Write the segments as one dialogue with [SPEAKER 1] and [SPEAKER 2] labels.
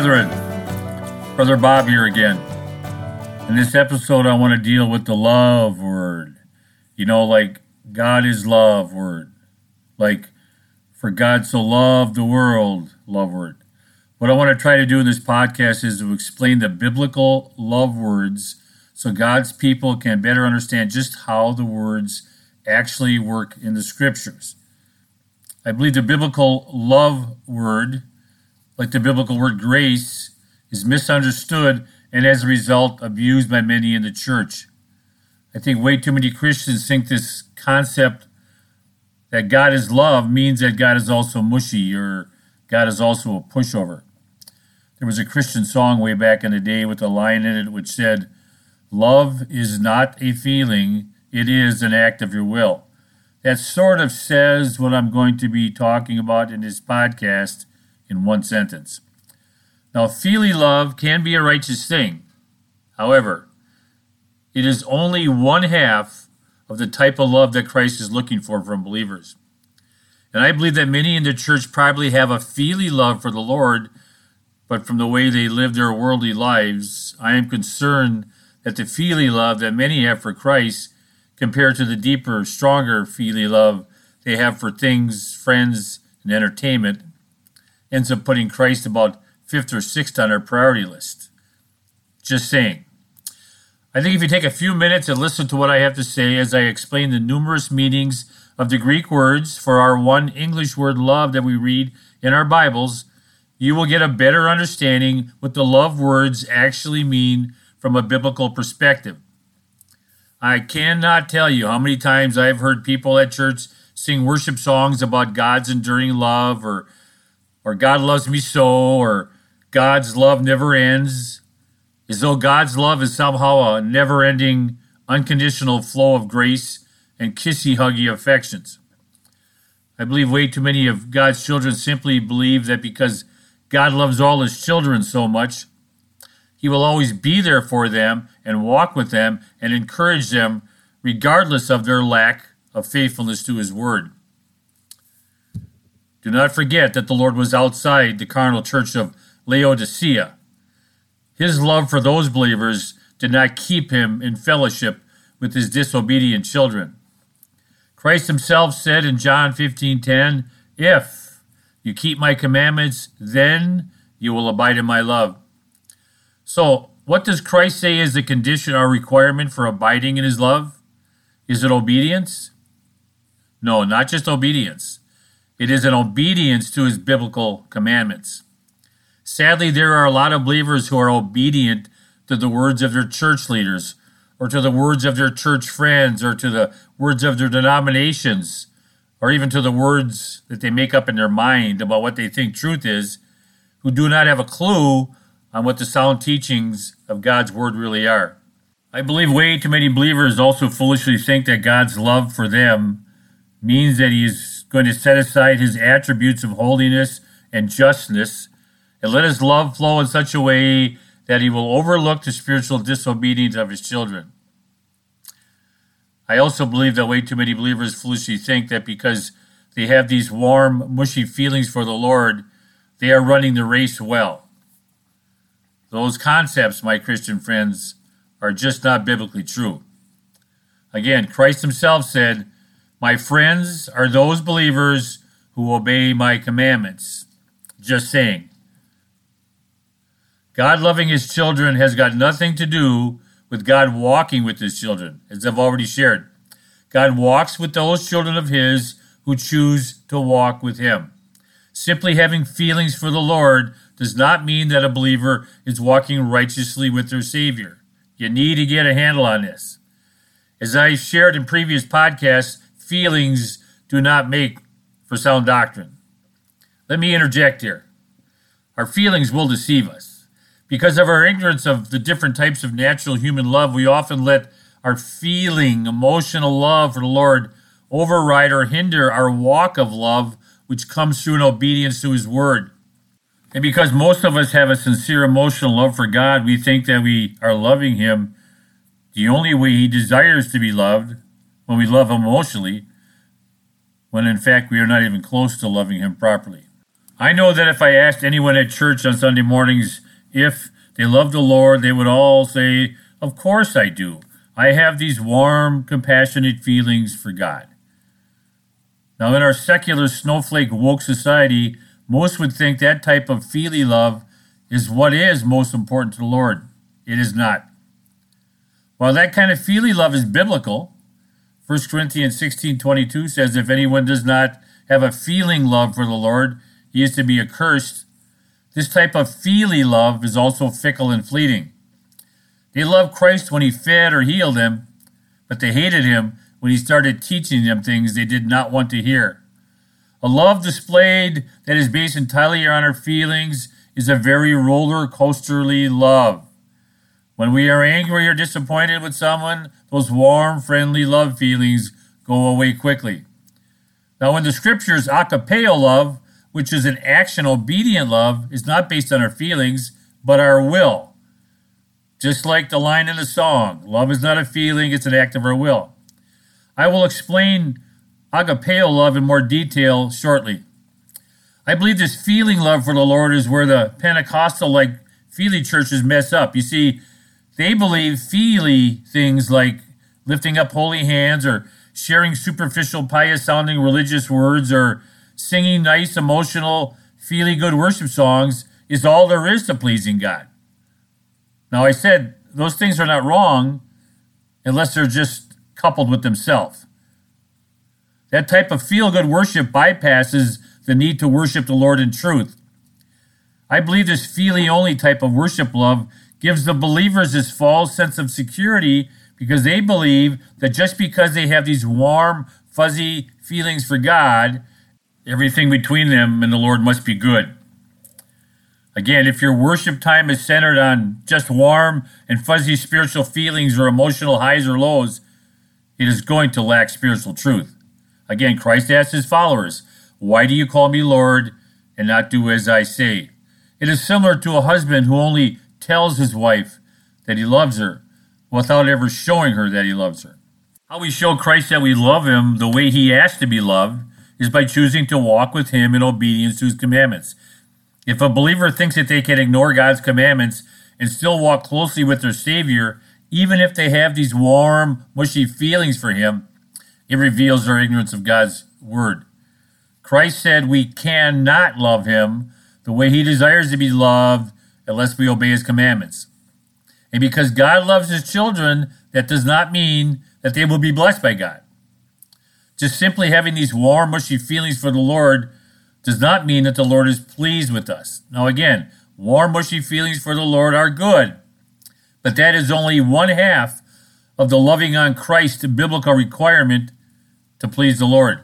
[SPEAKER 1] brethren. Brother Bob here again. In this episode, I want to deal with the love word. You know, like God is love word. Like, for God so loved the world, love word. What I want to try to do in this podcast is to explain the biblical love words so God's people can better understand just how the words actually work in the scriptures. I believe the biblical love word, like the biblical word grace, is misunderstood and as a result abused by many in the church. I think way too many Christians think this concept that God is love means that God is also mushy or God is also a pushover. There was a Christian song way back in the day with a line in it which said, Love is not a feeling, it is an act of your will. That sort of says what I'm going to be talking about in this podcast in one sentence. Now, filial love can be a righteous thing. However, it is only one half of the type of love that Christ is looking for from believers. And I believe that many in the church probably have a filial love for the Lord, but from the way they live their worldly lives, I am concerned that the filial love that many have for Christ, compared to the deeper, stronger filial love they have for things, friends, and entertainment, ends up putting Christ about fifth or sixth on our priority list. Just saying. I think if you take a few minutes and listen to what I have to say as I explain the numerous meanings of the Greek words for our one English word love that we read in our Bibles, you will get a better understanding what the love words actually mean from a biblical perspective. I cannot tell you how many times I've heard people at church sing worship songs about God's enduring love or or God loves me so or God's love never ends, as though God's love is somehow a never ending, unconditional flow of grace and kissy huggy affections. I believe way too many of God's children simply believe that because God loves all his children so much, he will always be there for them and walk with them and encourage them regardless of their lack of faithfulness to his word. Do not forget that the Lord was outside the carnal church of Laodicea. His love for those believers did not keep him in fellowship with his disobedient children. Christ himself said in John 15:10, "If you keep my commandments, then you will abide in my love." So, what does Christ say is the condition or requirement for abiding in his love? Is it obedience? No, not just obedience. It is an obedience to his biblical commandments. Sadly, there are a lot of believers who are obedient to the words of their church leaders, or to the words of their church friends, or to the words of their denominations, or even to the words that they make up in their mind about what they think truth is, who do not have a clue on what the sound teachings of God's Word really are. I believe way too many believers also foolishly think that God's love for them means that He's going to set aside His attributes of holiness and justness and let his love flow in such a way that he will overlook the spiritual disobedience of his children. I also believe that way too many believers foolishly think that because they have these warm, mushy feelings for the Lord, they are running the race well. Those concepts, my Christian friends, are just not biblically true. Again, Christ himself said, My friends are those believers who obey my commandments. Just saying. God loving his children has got nothing to do with God walking with his children, as I've already shared. God walks with those children of his who choose to walk with him. Simply having feelings for the Lord does not mean that a believer is walking righteously with their Savior. You need to get a handle on this. As I shared in previous podcasts, feelings do not make for sound doctrine. Let me interject here. Our feelings will deceive us. Because of our ignorance of the different types of natural human love, we often let our feeling, emotional love for the Lord override or hinder our walk of love, which comes through an obedience to His Word. And because most of us have a sincere emotional love for God, we think that we are loving Him the only way He desires to be loved when we love Him emotionally, when in fact we are not even close to loving Him properly. I know that if I asked anyone at church on Sunday mornings if they love the Lord, they would all say, Of course I do. I have these warm, compassionate feelings for God. Now, in our secular snowflake woke society, most would think that type of feely love is what is most important to the Lord. It is not. While that kind of feely love is biblical, 1 Corinthians 16 22 says, If anyone does not have a feeling love for the Lord, he is to be accursed. This type of feely love is also fickle and fleeting. They loved Christ when he fed or healed them, but they hated him when he started teaching them things they did not want to hear. A love displayed that is based entirely on our feelings is a very roller coasterly love. When we are angry or disappointed with someone, those warm, friendly love feelings go away quickly. Now, in the scriptures, agapeo love, which is an action obedient love, is not based on our feelings, but our will. Just like the line in the song, love is not a feeling, it's an act of our will. I will explain agapeo love in more detail shortly. I believe this feeling love for the Lord is where the Pentecostal like feeling churches mess up. You see, they believe feely things like lifting up holy hands or sharing superficial, pious sounding religious words or singing nice, emotional, feely good worship songs is all there is to pleasing God. Now, I said those things are not wrong unless they're just coupled with themselves. That type of feel good worship bypasses the need to worship the Lord in truth. I believe this feely only type of worship love gives the believers this false sense of security because they believe that just because they have these warm, fuzzy feelings for God, everything between them and the Lord must be good. Again, if your worship time is centered on just warm and fuzzy spiritual feelings or emotional highs or lows, it is going to lack spiritual truth. Again, Christ asked his followers, Why do you call me Lord and not do as I say? It is similar to a husband who only tells his wife that he loves her without ever showing her that he loves her. How we show Christ that we love him the way he asked to be loved is by choosing to walk with him in obedience to his commandments. If a believer thinks that they can ignore God's commandments and still walk closely with their Savior, even if they have these warm, mushy feelings for Him, it reveals their ignorance of God's Word. Christ said we cannot love Him the way He desires to be loved unless we obey His commandments. And because God loves His children, that does not mean that they will be blessed by God. Just simply having these warm, mushy feelings for the Lord does not mean that the Lord is pleased with us. Now, again, warm, mushy feelings for the Lord are good, but that is only one half of the loving on Christ biblical requirement to please the Lord.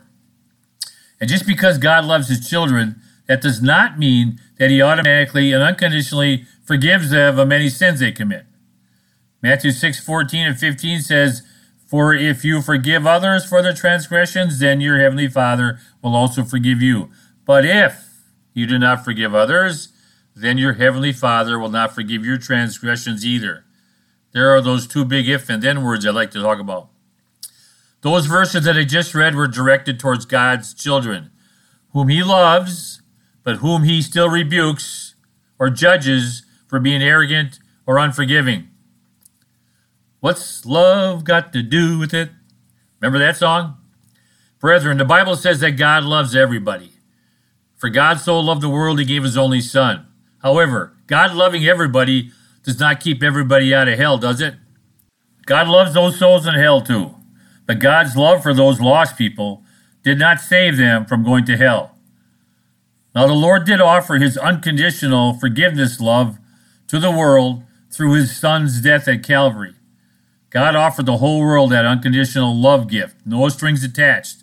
[SPEAKER 1] And just because God loves his children, that does not mean that he automatically and unconditionally forgives them of any sins they commit. Matthew 6 14 and 15 says, For if you forgive others for their transgressions, then your heavenly Father will also forgive you. But if you do not forgive others, then your heavenly Father will not forgive your transgressions either. There are those two big if and then words I like to talk about. Those verses that I just read were directed towards God's children, whom He loves, but whom He still rebukes or judges for being arrogant or unforgiving. What's love got to do with it? Remember that song? Brethren, the Bible says that God loves everybody. For God so loved the world, he gave his only Son. However, God loving everybody does not keep everybody out of hell, does it? God loves those souls in hell too. But God's love for those lost people did not save them from going to hell. Now, the Lord did offer his unconditional forgiveness love to the world through his Son's death at Calvary. God offered the whole world that unconditional love gift, no strings attached.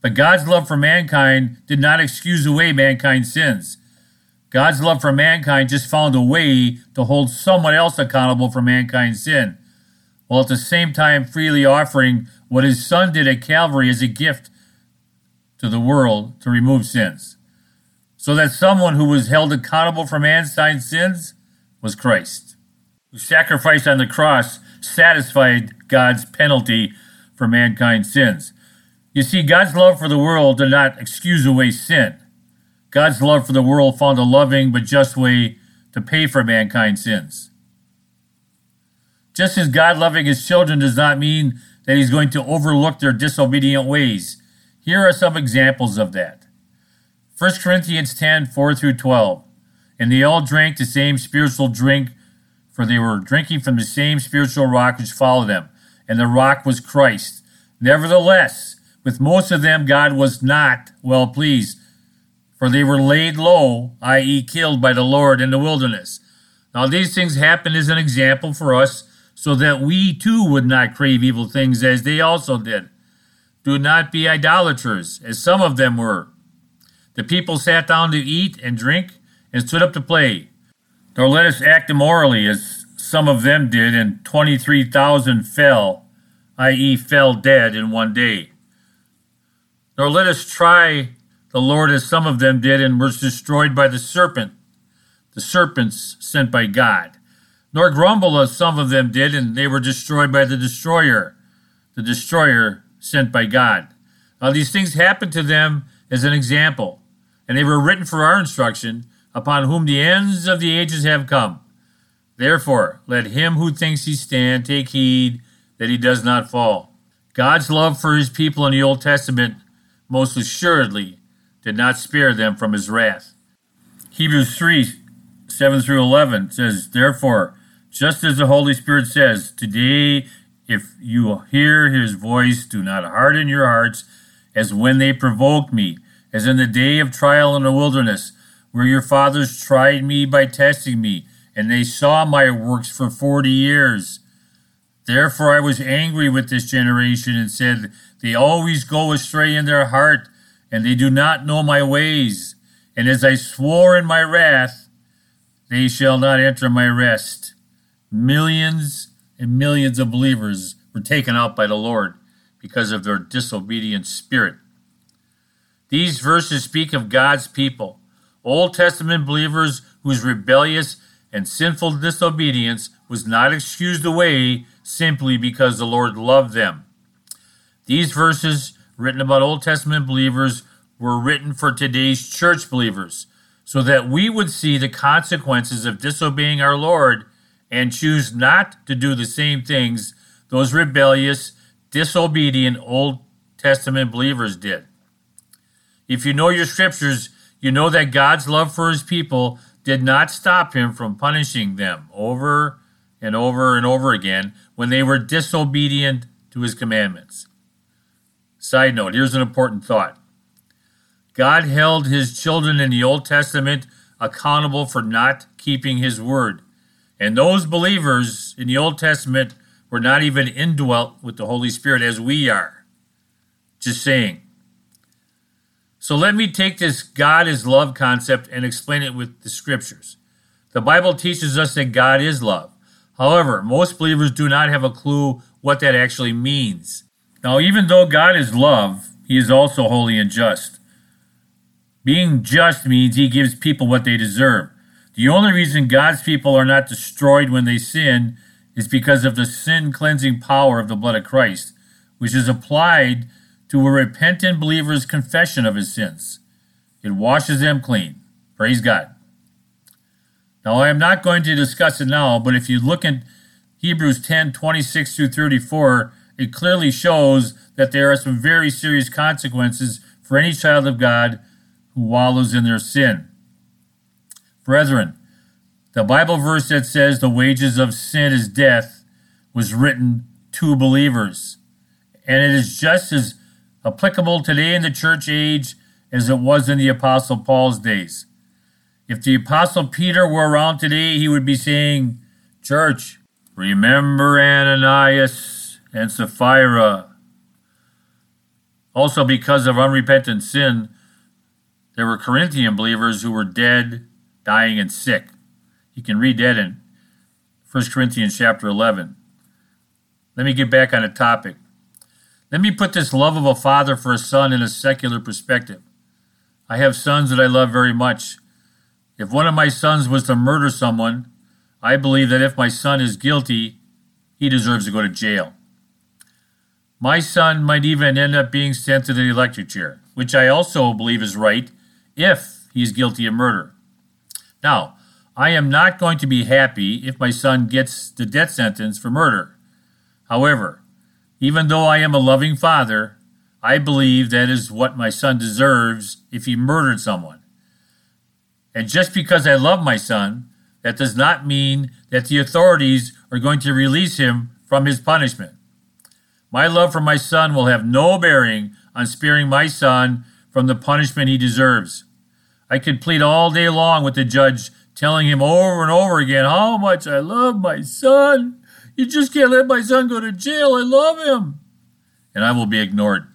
[SPEAKER 1] But God's love for mankind did not excuse away mankind's sins. God's love for mankind just found a way to hold someone else accountable for mankind's sin, while at the same time freely offering what his son did at Calvary as a gift to the world to remove sins. So that someone who was held accountable for mankind's sins was Christ, who sacrificed on the cross satisfied God's penalty for mankind's sins. You see, God's love for the world did not excuse away sin. God's love for the world found a loving but just way to pay for mankind's sins. Just as God loving his children does not mean that he's going to overlook their disobedient ways. Here are some examples of that. 1 Corinthians 10 4 through 12. And they all drank the same spiritual drink, for they were drinking from the same spiritual rock which followed them, and the rock was Christ. Nevertheless, with most of them God was not well pleased, for they were laid low, i.e., killed by the Lord in the wilderness. Now, these things happen as an example for us, so that we too would not crave evil things as they also did. Do not be idolaters, as some of them were. The people sat down to eat and drink and stood up to play. Nor let us act immorally, as some of them did, and 23,000 fell, i.e., fell dead in one day. Nor let us try the Lord as some of them did, and were destroyed by the serpent, the serpents sent by God. Nor grumble as some of them did, and they were destroyed by the destroyer, the destroyer sent by God. Now, these things happened to them as an example, and they were written for our instruction upon whom the ends of the ages have come. Therefore, let him who thinks he stand take heed that he does not fall. God's love for his people in the Old Testament most assuredly did not spare them from his wrath. Hebrews 3 7 through 11 says, Therefore, just as the Holy Spirit says, Today, if you hear his voice, do not harden your hearts as when they provoked me, as in the day of trial in the wilderness where your fathers tried me by testing me, and they saw my works for forty years. Therefore I was angry with this generation and said, They always go astray in their heart, and they do not know my ways. And as I swore in my wrath, they shall not enter my rest. Millions and millions of believers were taken out by the Lord because of their disobedient spirit. These verses speak of God's people Old Testament believers whose rebellious and sinful disobedience was not excused away simply because the Lord loved them. These verses, written about Old Testament believers, were written for today's church believers so that we would see the consequences of disobeying our Lord and choose not to do the same things those rebellious, disobedient Old Testament believers did. If you know your scriptures, you know that God's love for his people did not stop him from punishing them over and over and over again when they were disobedient to his commandments. Side note here's an important thought God held his children in the Old Testament accountable for not keeping his word. And those believers in the Old Testament were not even indwelt with the Holy Spirit as we are. Just saying. So let me take this God is love concept and explain it with the scriptures. The Bible teaches us that God is love. However, most believers do not have a clue what that actually means. Now, even though God is love, he is also holy and just. Being just means he gives people what they deserve. The only reason God's people are not destroyed when they sin is because of the sin cleansing power of the blood of Christ, which is applied to a repentant believer's confession of his sins. It washes them clean. Praise God. Now, I am not going to discuss it now, but if you look at Hebrews 10 26 through 34, it clearly shows that there are some very serious consequences for any child of God who wallows in their sin. Brethren, the Bible verse that says the wages of sin is death was written to believers. And it is just as applicable today in the church age as it was in the Apostle Paul's days. If the Apostle Peter were around today, he would be saying, Church, remember Ananias and Sapphira. Also, because of unrepentant sin, there were Corinthian believers who were dead, dying, and sick. You can read that in 1 Corinthians chapter 11. Let me get back on the topic. Let me put this love of a father for a son in a secular perspective. I have sons that I love very much. If one of my sons was to murder someone, I believe that if my son is guilty, he deserves to go to jail. My son might even end up being sent to the electric chair, which I also believe is right if he is guilty of murder. Now, I am not going to be happy if my son gets the death sentence for murder. However, even though I am a loving father, I believe that is what my son deserves if he murdered someone. And just because I love my son, that does not mean that the authorities are going to release him from his punishment. My love for my son will have no bearing on sparing my son from the punishment he deserves. I could plead all day long with the judge, telling him over and over again how much I love my son. You just can't let my son go to jail. I love him. And I will be ignored.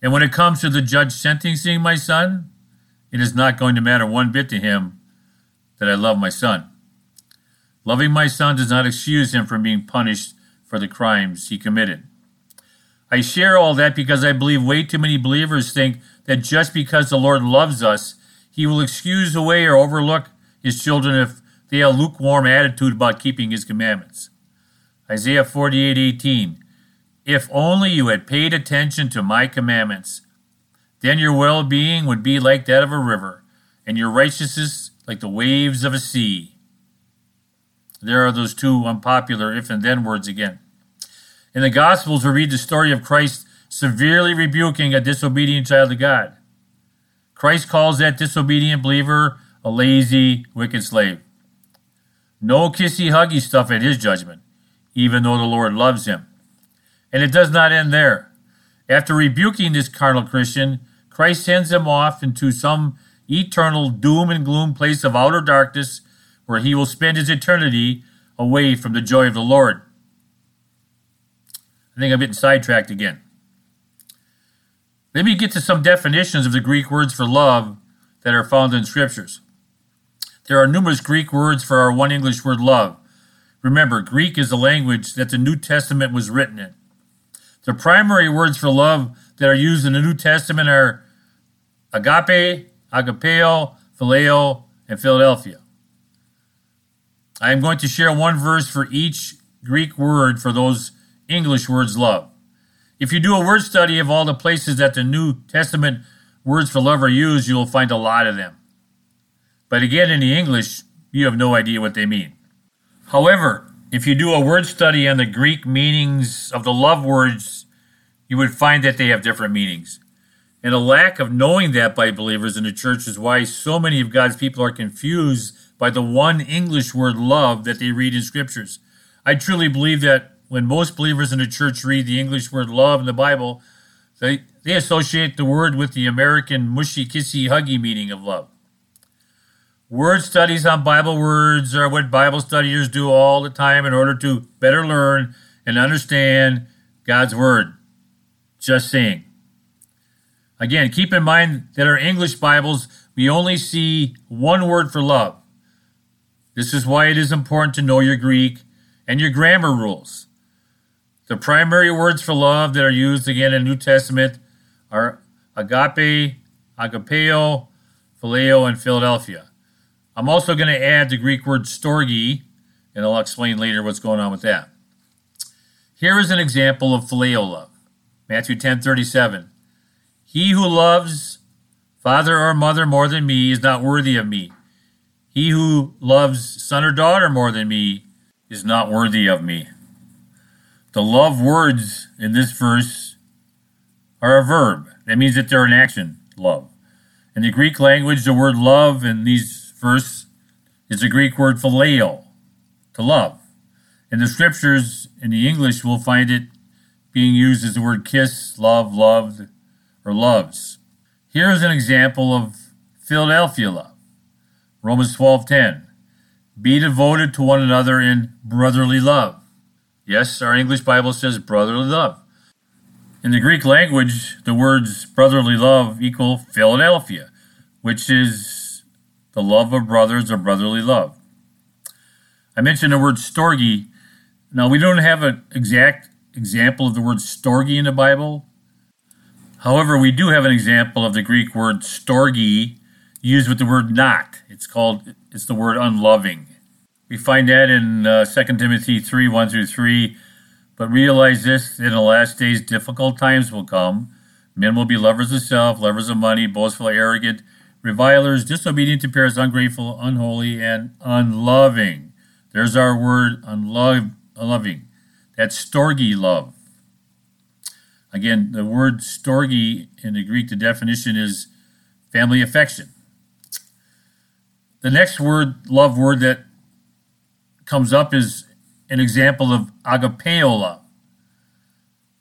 [SPEAKER 1] And when it comes to the judge sentencing my son, it is not going to matter one bit to him that I love my son. Loving my son does not excuse him from being punished for the crimes he committed. I share all that because I believe way too many believers think that just because the Lord loves us, he will excuse away or overlook his children if they have a lukewarm attitude about keeping his commandments. Isaiah 48:18 If only you had paid attention to my commandments, then your well-being would be like that of a river, and your righteousness like the waves of a sea. There are those two unpopular if and then words again. In the Gospels, we read the story of Christ severely rebuking a disobedient child of God. Christ calls that disobedient believer a lazy, wicked slave. No kissy huggy stuff at his judgment, even though the Lord loves him. And it does not end there. After rebuking this carnal Christian, Christ sends him off into some eternal doom and gloom place of outer darkness where he will spend his eternity away from the joy of the Lord. I think I'm getting sidetracked again. Let me get to some definitions of the Greek words for love that are found in scriptures. There are numerous Greek words for our one English word love. Remember, Greek is the language that the New Testament was written in. The primary words for love that are used in the New Testament are agape, agapeo, phileo, and Philadelphia. I am going to share one verse for each Greek word for those English words love. If you do a word study of all the places that the New Testament words for love are used, you will find a lot of them. But again, in the English, you have no idea what they mean. However, if you do a word study on the Greek meanings of the love words, you would find that they have different meanings. And a lack of knowing that by believers in the church is why so many of God's people are confused by the one English word love that they read in scriptures. I truly believe that when most believers in the church read the English word love in the Bible, they, they associate the word with the American mushy, kissy, huggy meaning of love. Word studies on Bible words are what Bible studiers do all the time in order to better learn and understand God's Word. Just saying. Again, keep in mind that our English Bibles, we only see one word for love. This is why it is important to know your Greek and your grammar rules. The primary words for love that are used again in New Testament are agape, agapeo, phileo, and Philadelphia. I'm also going to add the Greek word storge, and I'll explain later what's going on with that. Here is an example of phileo love. Matthew 10:37. He who loves father or mother more than me is not worthy of me. He who loves son or daughter more than me is not worthy of me. The love words in this verse are a verb. That means that they're an action, love. In the Greek language, the word love in these verse is the Greek word phileo, to love. In the scriptures, in the English, we'll find it being used as the word kiss, love, loved, or loves. Here is an example of Philadelphia love. Romans 12:10. Be devoted to one another in brotherly love. Yes, our English Bible says brotherly love. In the Greek language, the words brotherly love equal Philadelphia, which is the love of brothers or brotherly love. I mentioned the word storge. Now, we don't have an exact example of the word storge in the Bible. However, we do have an example of the Greek word storge used with the word not. It's called, it's the word unloving. We find that in uh, 2 Timothy 3 1 through 3. But realize this in the last days, difficult times will come. Men will be lovers of self, lovers of money, boastful, arrogant, revilers, disobedient to parents, ungrateful, unholy, and unloving. There's our word, unlov- unloving. That's storge love. Again, the word storge in the Greek, the definition is family affection. The next word, love word that comes up is an example of agapeo love.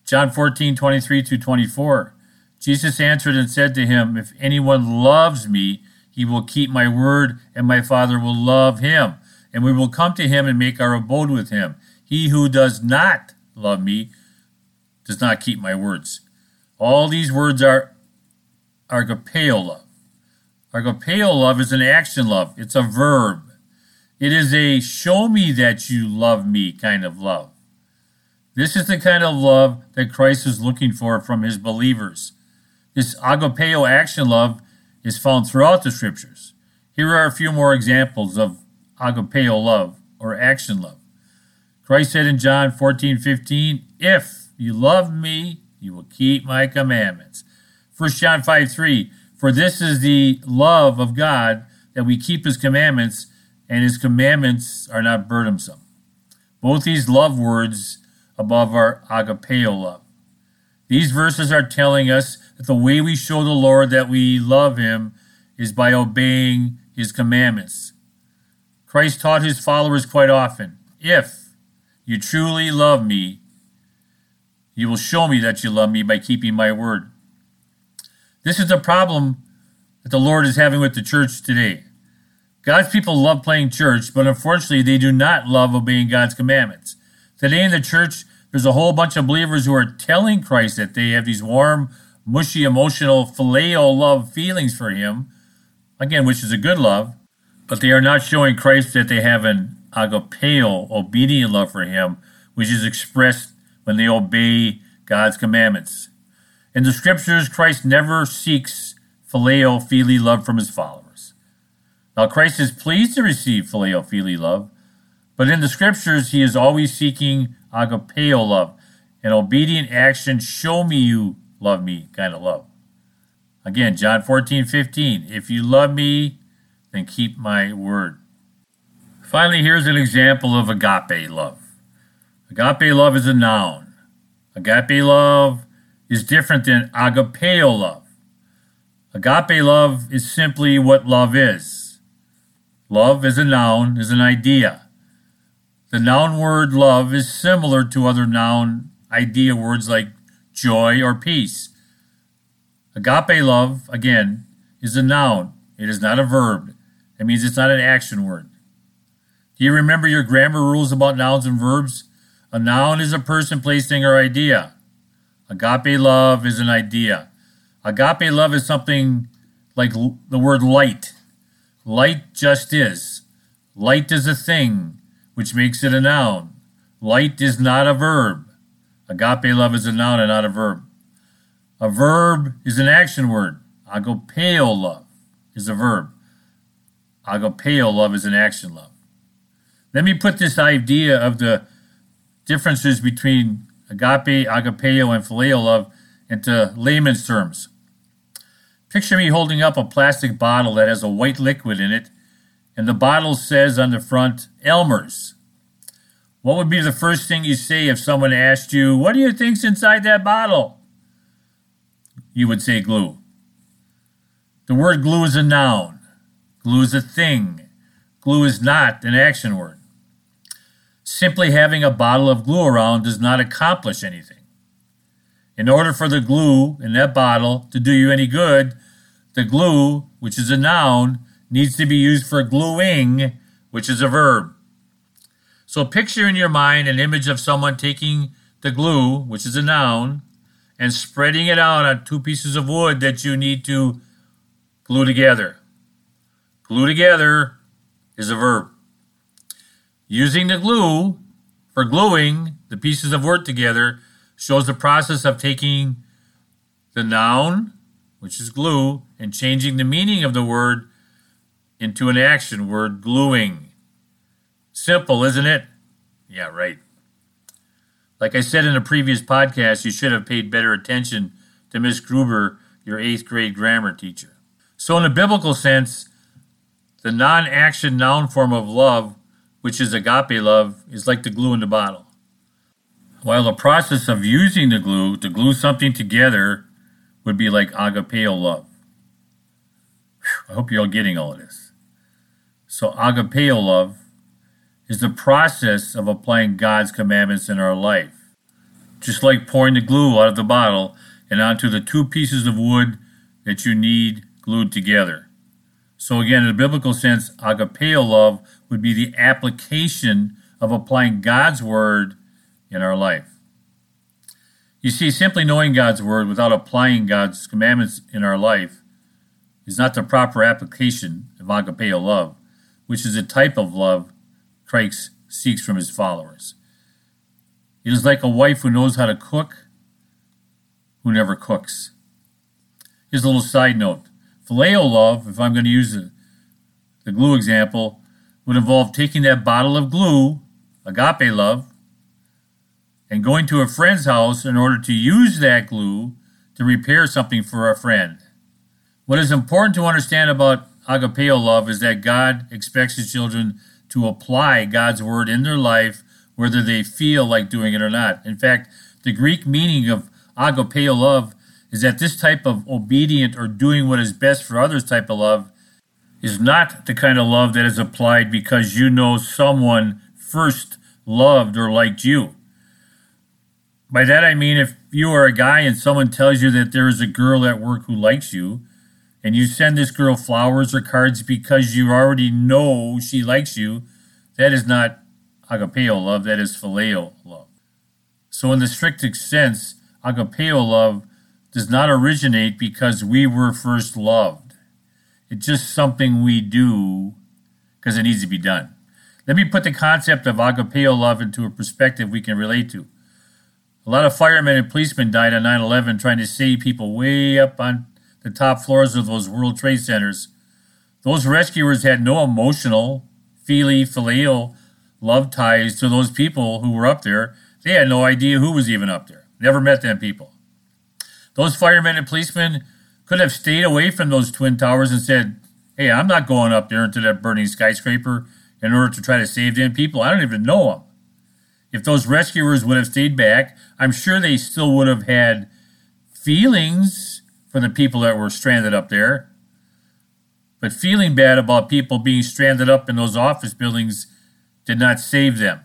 [SPEAKER 1] John 14, 23 to 24. Jesus answered and said to him, If anyone loves me, he will keep my word, and my Father will love him, and we will come to him and make our abode with him. He who does not love me does not keep my words. All these words are agapeo love. Agapeo love is an action love, it's a verb. It is a show me that you love me kind of love. This is the kind of love that Christ is looking for from his believers. This agapeo action love is found throughout the scriptures. Here are a few more examples of agapeo love or action love. Christ said in John 14, 15, If you love me, you will keep my commandments. 1 John 5, 3, For this is the love of God, that we keep his commandments, and his commandments are not burdensome. Both these love words above are agapeo love. These verses are telling us that the way we show the Lord that we love him is by obeying his commandments. Christ taught his followers quite often if you truly love me, you will show me that you love me by keeping my word. This is the problem that the Lord is having with the church today. God's people love playing church, but unfortunately, they do not love obeying God's commandments. Today in the church, there's a whole bunch of believers who are telling Christ that they have these warm, mushy, emotional, phileo love feelings for Him, again, which is a good love, but they are not showing Christ that they have an agapeo, obedient love for Him, which is expressed when they obey God's commandments. In the scriptures, Christ never seeks phileo, fili love from His followers. Now, Christ is pleased to receive phileo, fili love, but in the scriptures, He is always seeking agapeo love, an obedient action, show me you love me kind of love. Again, John 14, 15. If you love me, then keep my word. Finally, here's an example of agape love. Agape love is a noun. Agape love is different than agapeo love. Agape love is simply what love is. Love is a noun, is an idea. The noun word love is similar to other noun idea words like joy or peace. Agape love, again, is a noun. It is not a verb. That means it's not an action word. Do you remember your grammar rules about nouns and verbs? A noun is a person, place, thing, or idea. Agape love is an idea. Agape love is something like the word light. Light just is. Light is a thing which makes it a noun. Light is not a verb. Agape love is a noun and not a verb. A verb is an action word. Agapeo love is a verb. Agapeo love is an action love. Let me put this idea of the differences between agape, agapeo, and phileo love into layman's terms. Picture me holding up a plastic bottle that has a white liquid in it and the bottle says on the front, Elmer's. What would be the first thing you say if someone asked you, What do you think's inside that bottle? You would say glue. The word glue is a noun. Glue is a thing. Glue is not an action word. Simply having a bottle of glue around does not accomplish anything. In order for the glue in that bottle to do you any good, the glue, which is a noun, needs to be used for gluing, which is a verb. So picture in your mind an image of someone taking the glue, which is a noun, and spreading it out on two pieces of wood that you need to glue together. Glue together is a verb. Using the glue for gluing the pieces of wood together shows the process of taking the noun, which is glue, and changing the meaning of the word into an action word, gluing. Simple, isn't it? Yeah, right. Like I said in a previous podcast, you should have paid better attention to Miss Gruber, your eighth grade grammar teacher. So, in a biblical sense, the non action noun form of love, which is agape love, is like the glue in the bottle. While the process of using the glue to glue something together would be like agapeo love. Whew, I hope you're all getting all of this. So, agapeo love is the process of applying God's commandments in our life. Just like pouring the glue out of the bottle and onto the two pieces of wood that you need glued together. So, again, in a biblical sense, agapeo love would be the application of applying God's word in our life. You see, simply knowing God's word without applying God's commandments in our life is not the proper application of agapeo love, which is a type of love Christ seeks from his followers. It is like a wife who knows how to cook, who never cooks. Here's a little side note. Phileo love, if I'm going to use the, the glue example, would involve taking that bottle of glue, agape love, and going to a friend's house in order to use that glue to repair something for a friend. What is important to understand about agapeo love is that God expects his children to apply God's word in their life, whether they feel like doing it or not. In fact, the Greek meaning of agapeo love is that this type of obedient or doing what is best for others type of love is not the kind of love that is applied because you know someone first loved or liked you. By that I mean if you are a guy and someone tells you that there is a girl at work who likes you, and you send this girl flowers or cards because you already know she likes you, that is not agapeo love, that is phileo love. So, in the strictest sense, agapeo love does not originate because we were first loved. It's just something we do because it needs to be done. Let me put the concept of agapeo love into a perspective we can relate to. A lot of firemen and policemen died on 9 11 trying to save people way up on the top floors of those World Trade Centers. Those rescuers had no emotional, fili, filial love ties to those people who were up there. They had no idea who was even up there. Never met them people. Those firemen and policemen could have stayed away from those twin towers and said, Hey, I'm not going up there into that burning skyscraper in order to try to save them people. I don't even know them. If those rescuers would have stayed back, I'm sure they still would have had feelings for the people that were stranded up there. But feeling bad about people being stranded up in those office buildings did not save them.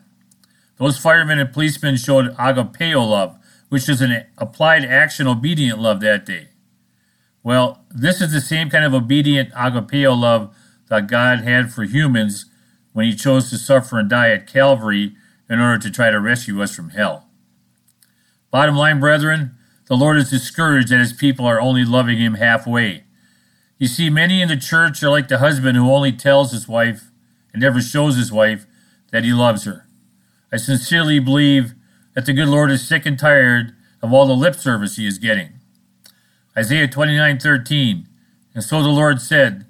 [SPEAKER 1] Those firemen and policemen showed agapeo love, which is an applied action obedient love that day. Well, this is the same kind of obedient agapeo love that God had for humans when he chose to suffer and die at Calvary in order to try to rescue us from hell. Bottom line, brethren, the Lord is discouraged that his people are only loving him halfway. You see, many in the church are like the husband who only tells his wife and never shows his wife that he loves her. I sincerely believe that the good Lord is sick and tired of all the lip service he is getting. Isaiah 29:13 And so the Lord said,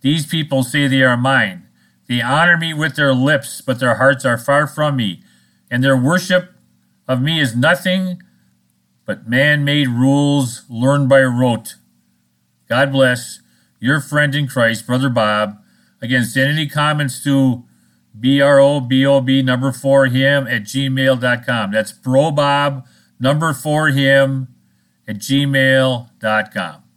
[SPEAKER 1] These people say they are mine. They honor me with their lips, but their hearts are far from me, and their worship of me is nothing but man made rules learned by rote. God bless your friend in Christ, Brother Bob. Again, send any comments to B-R-O-B-O-B number four him at gmail.com. That's bro bob number four him at gmail.com.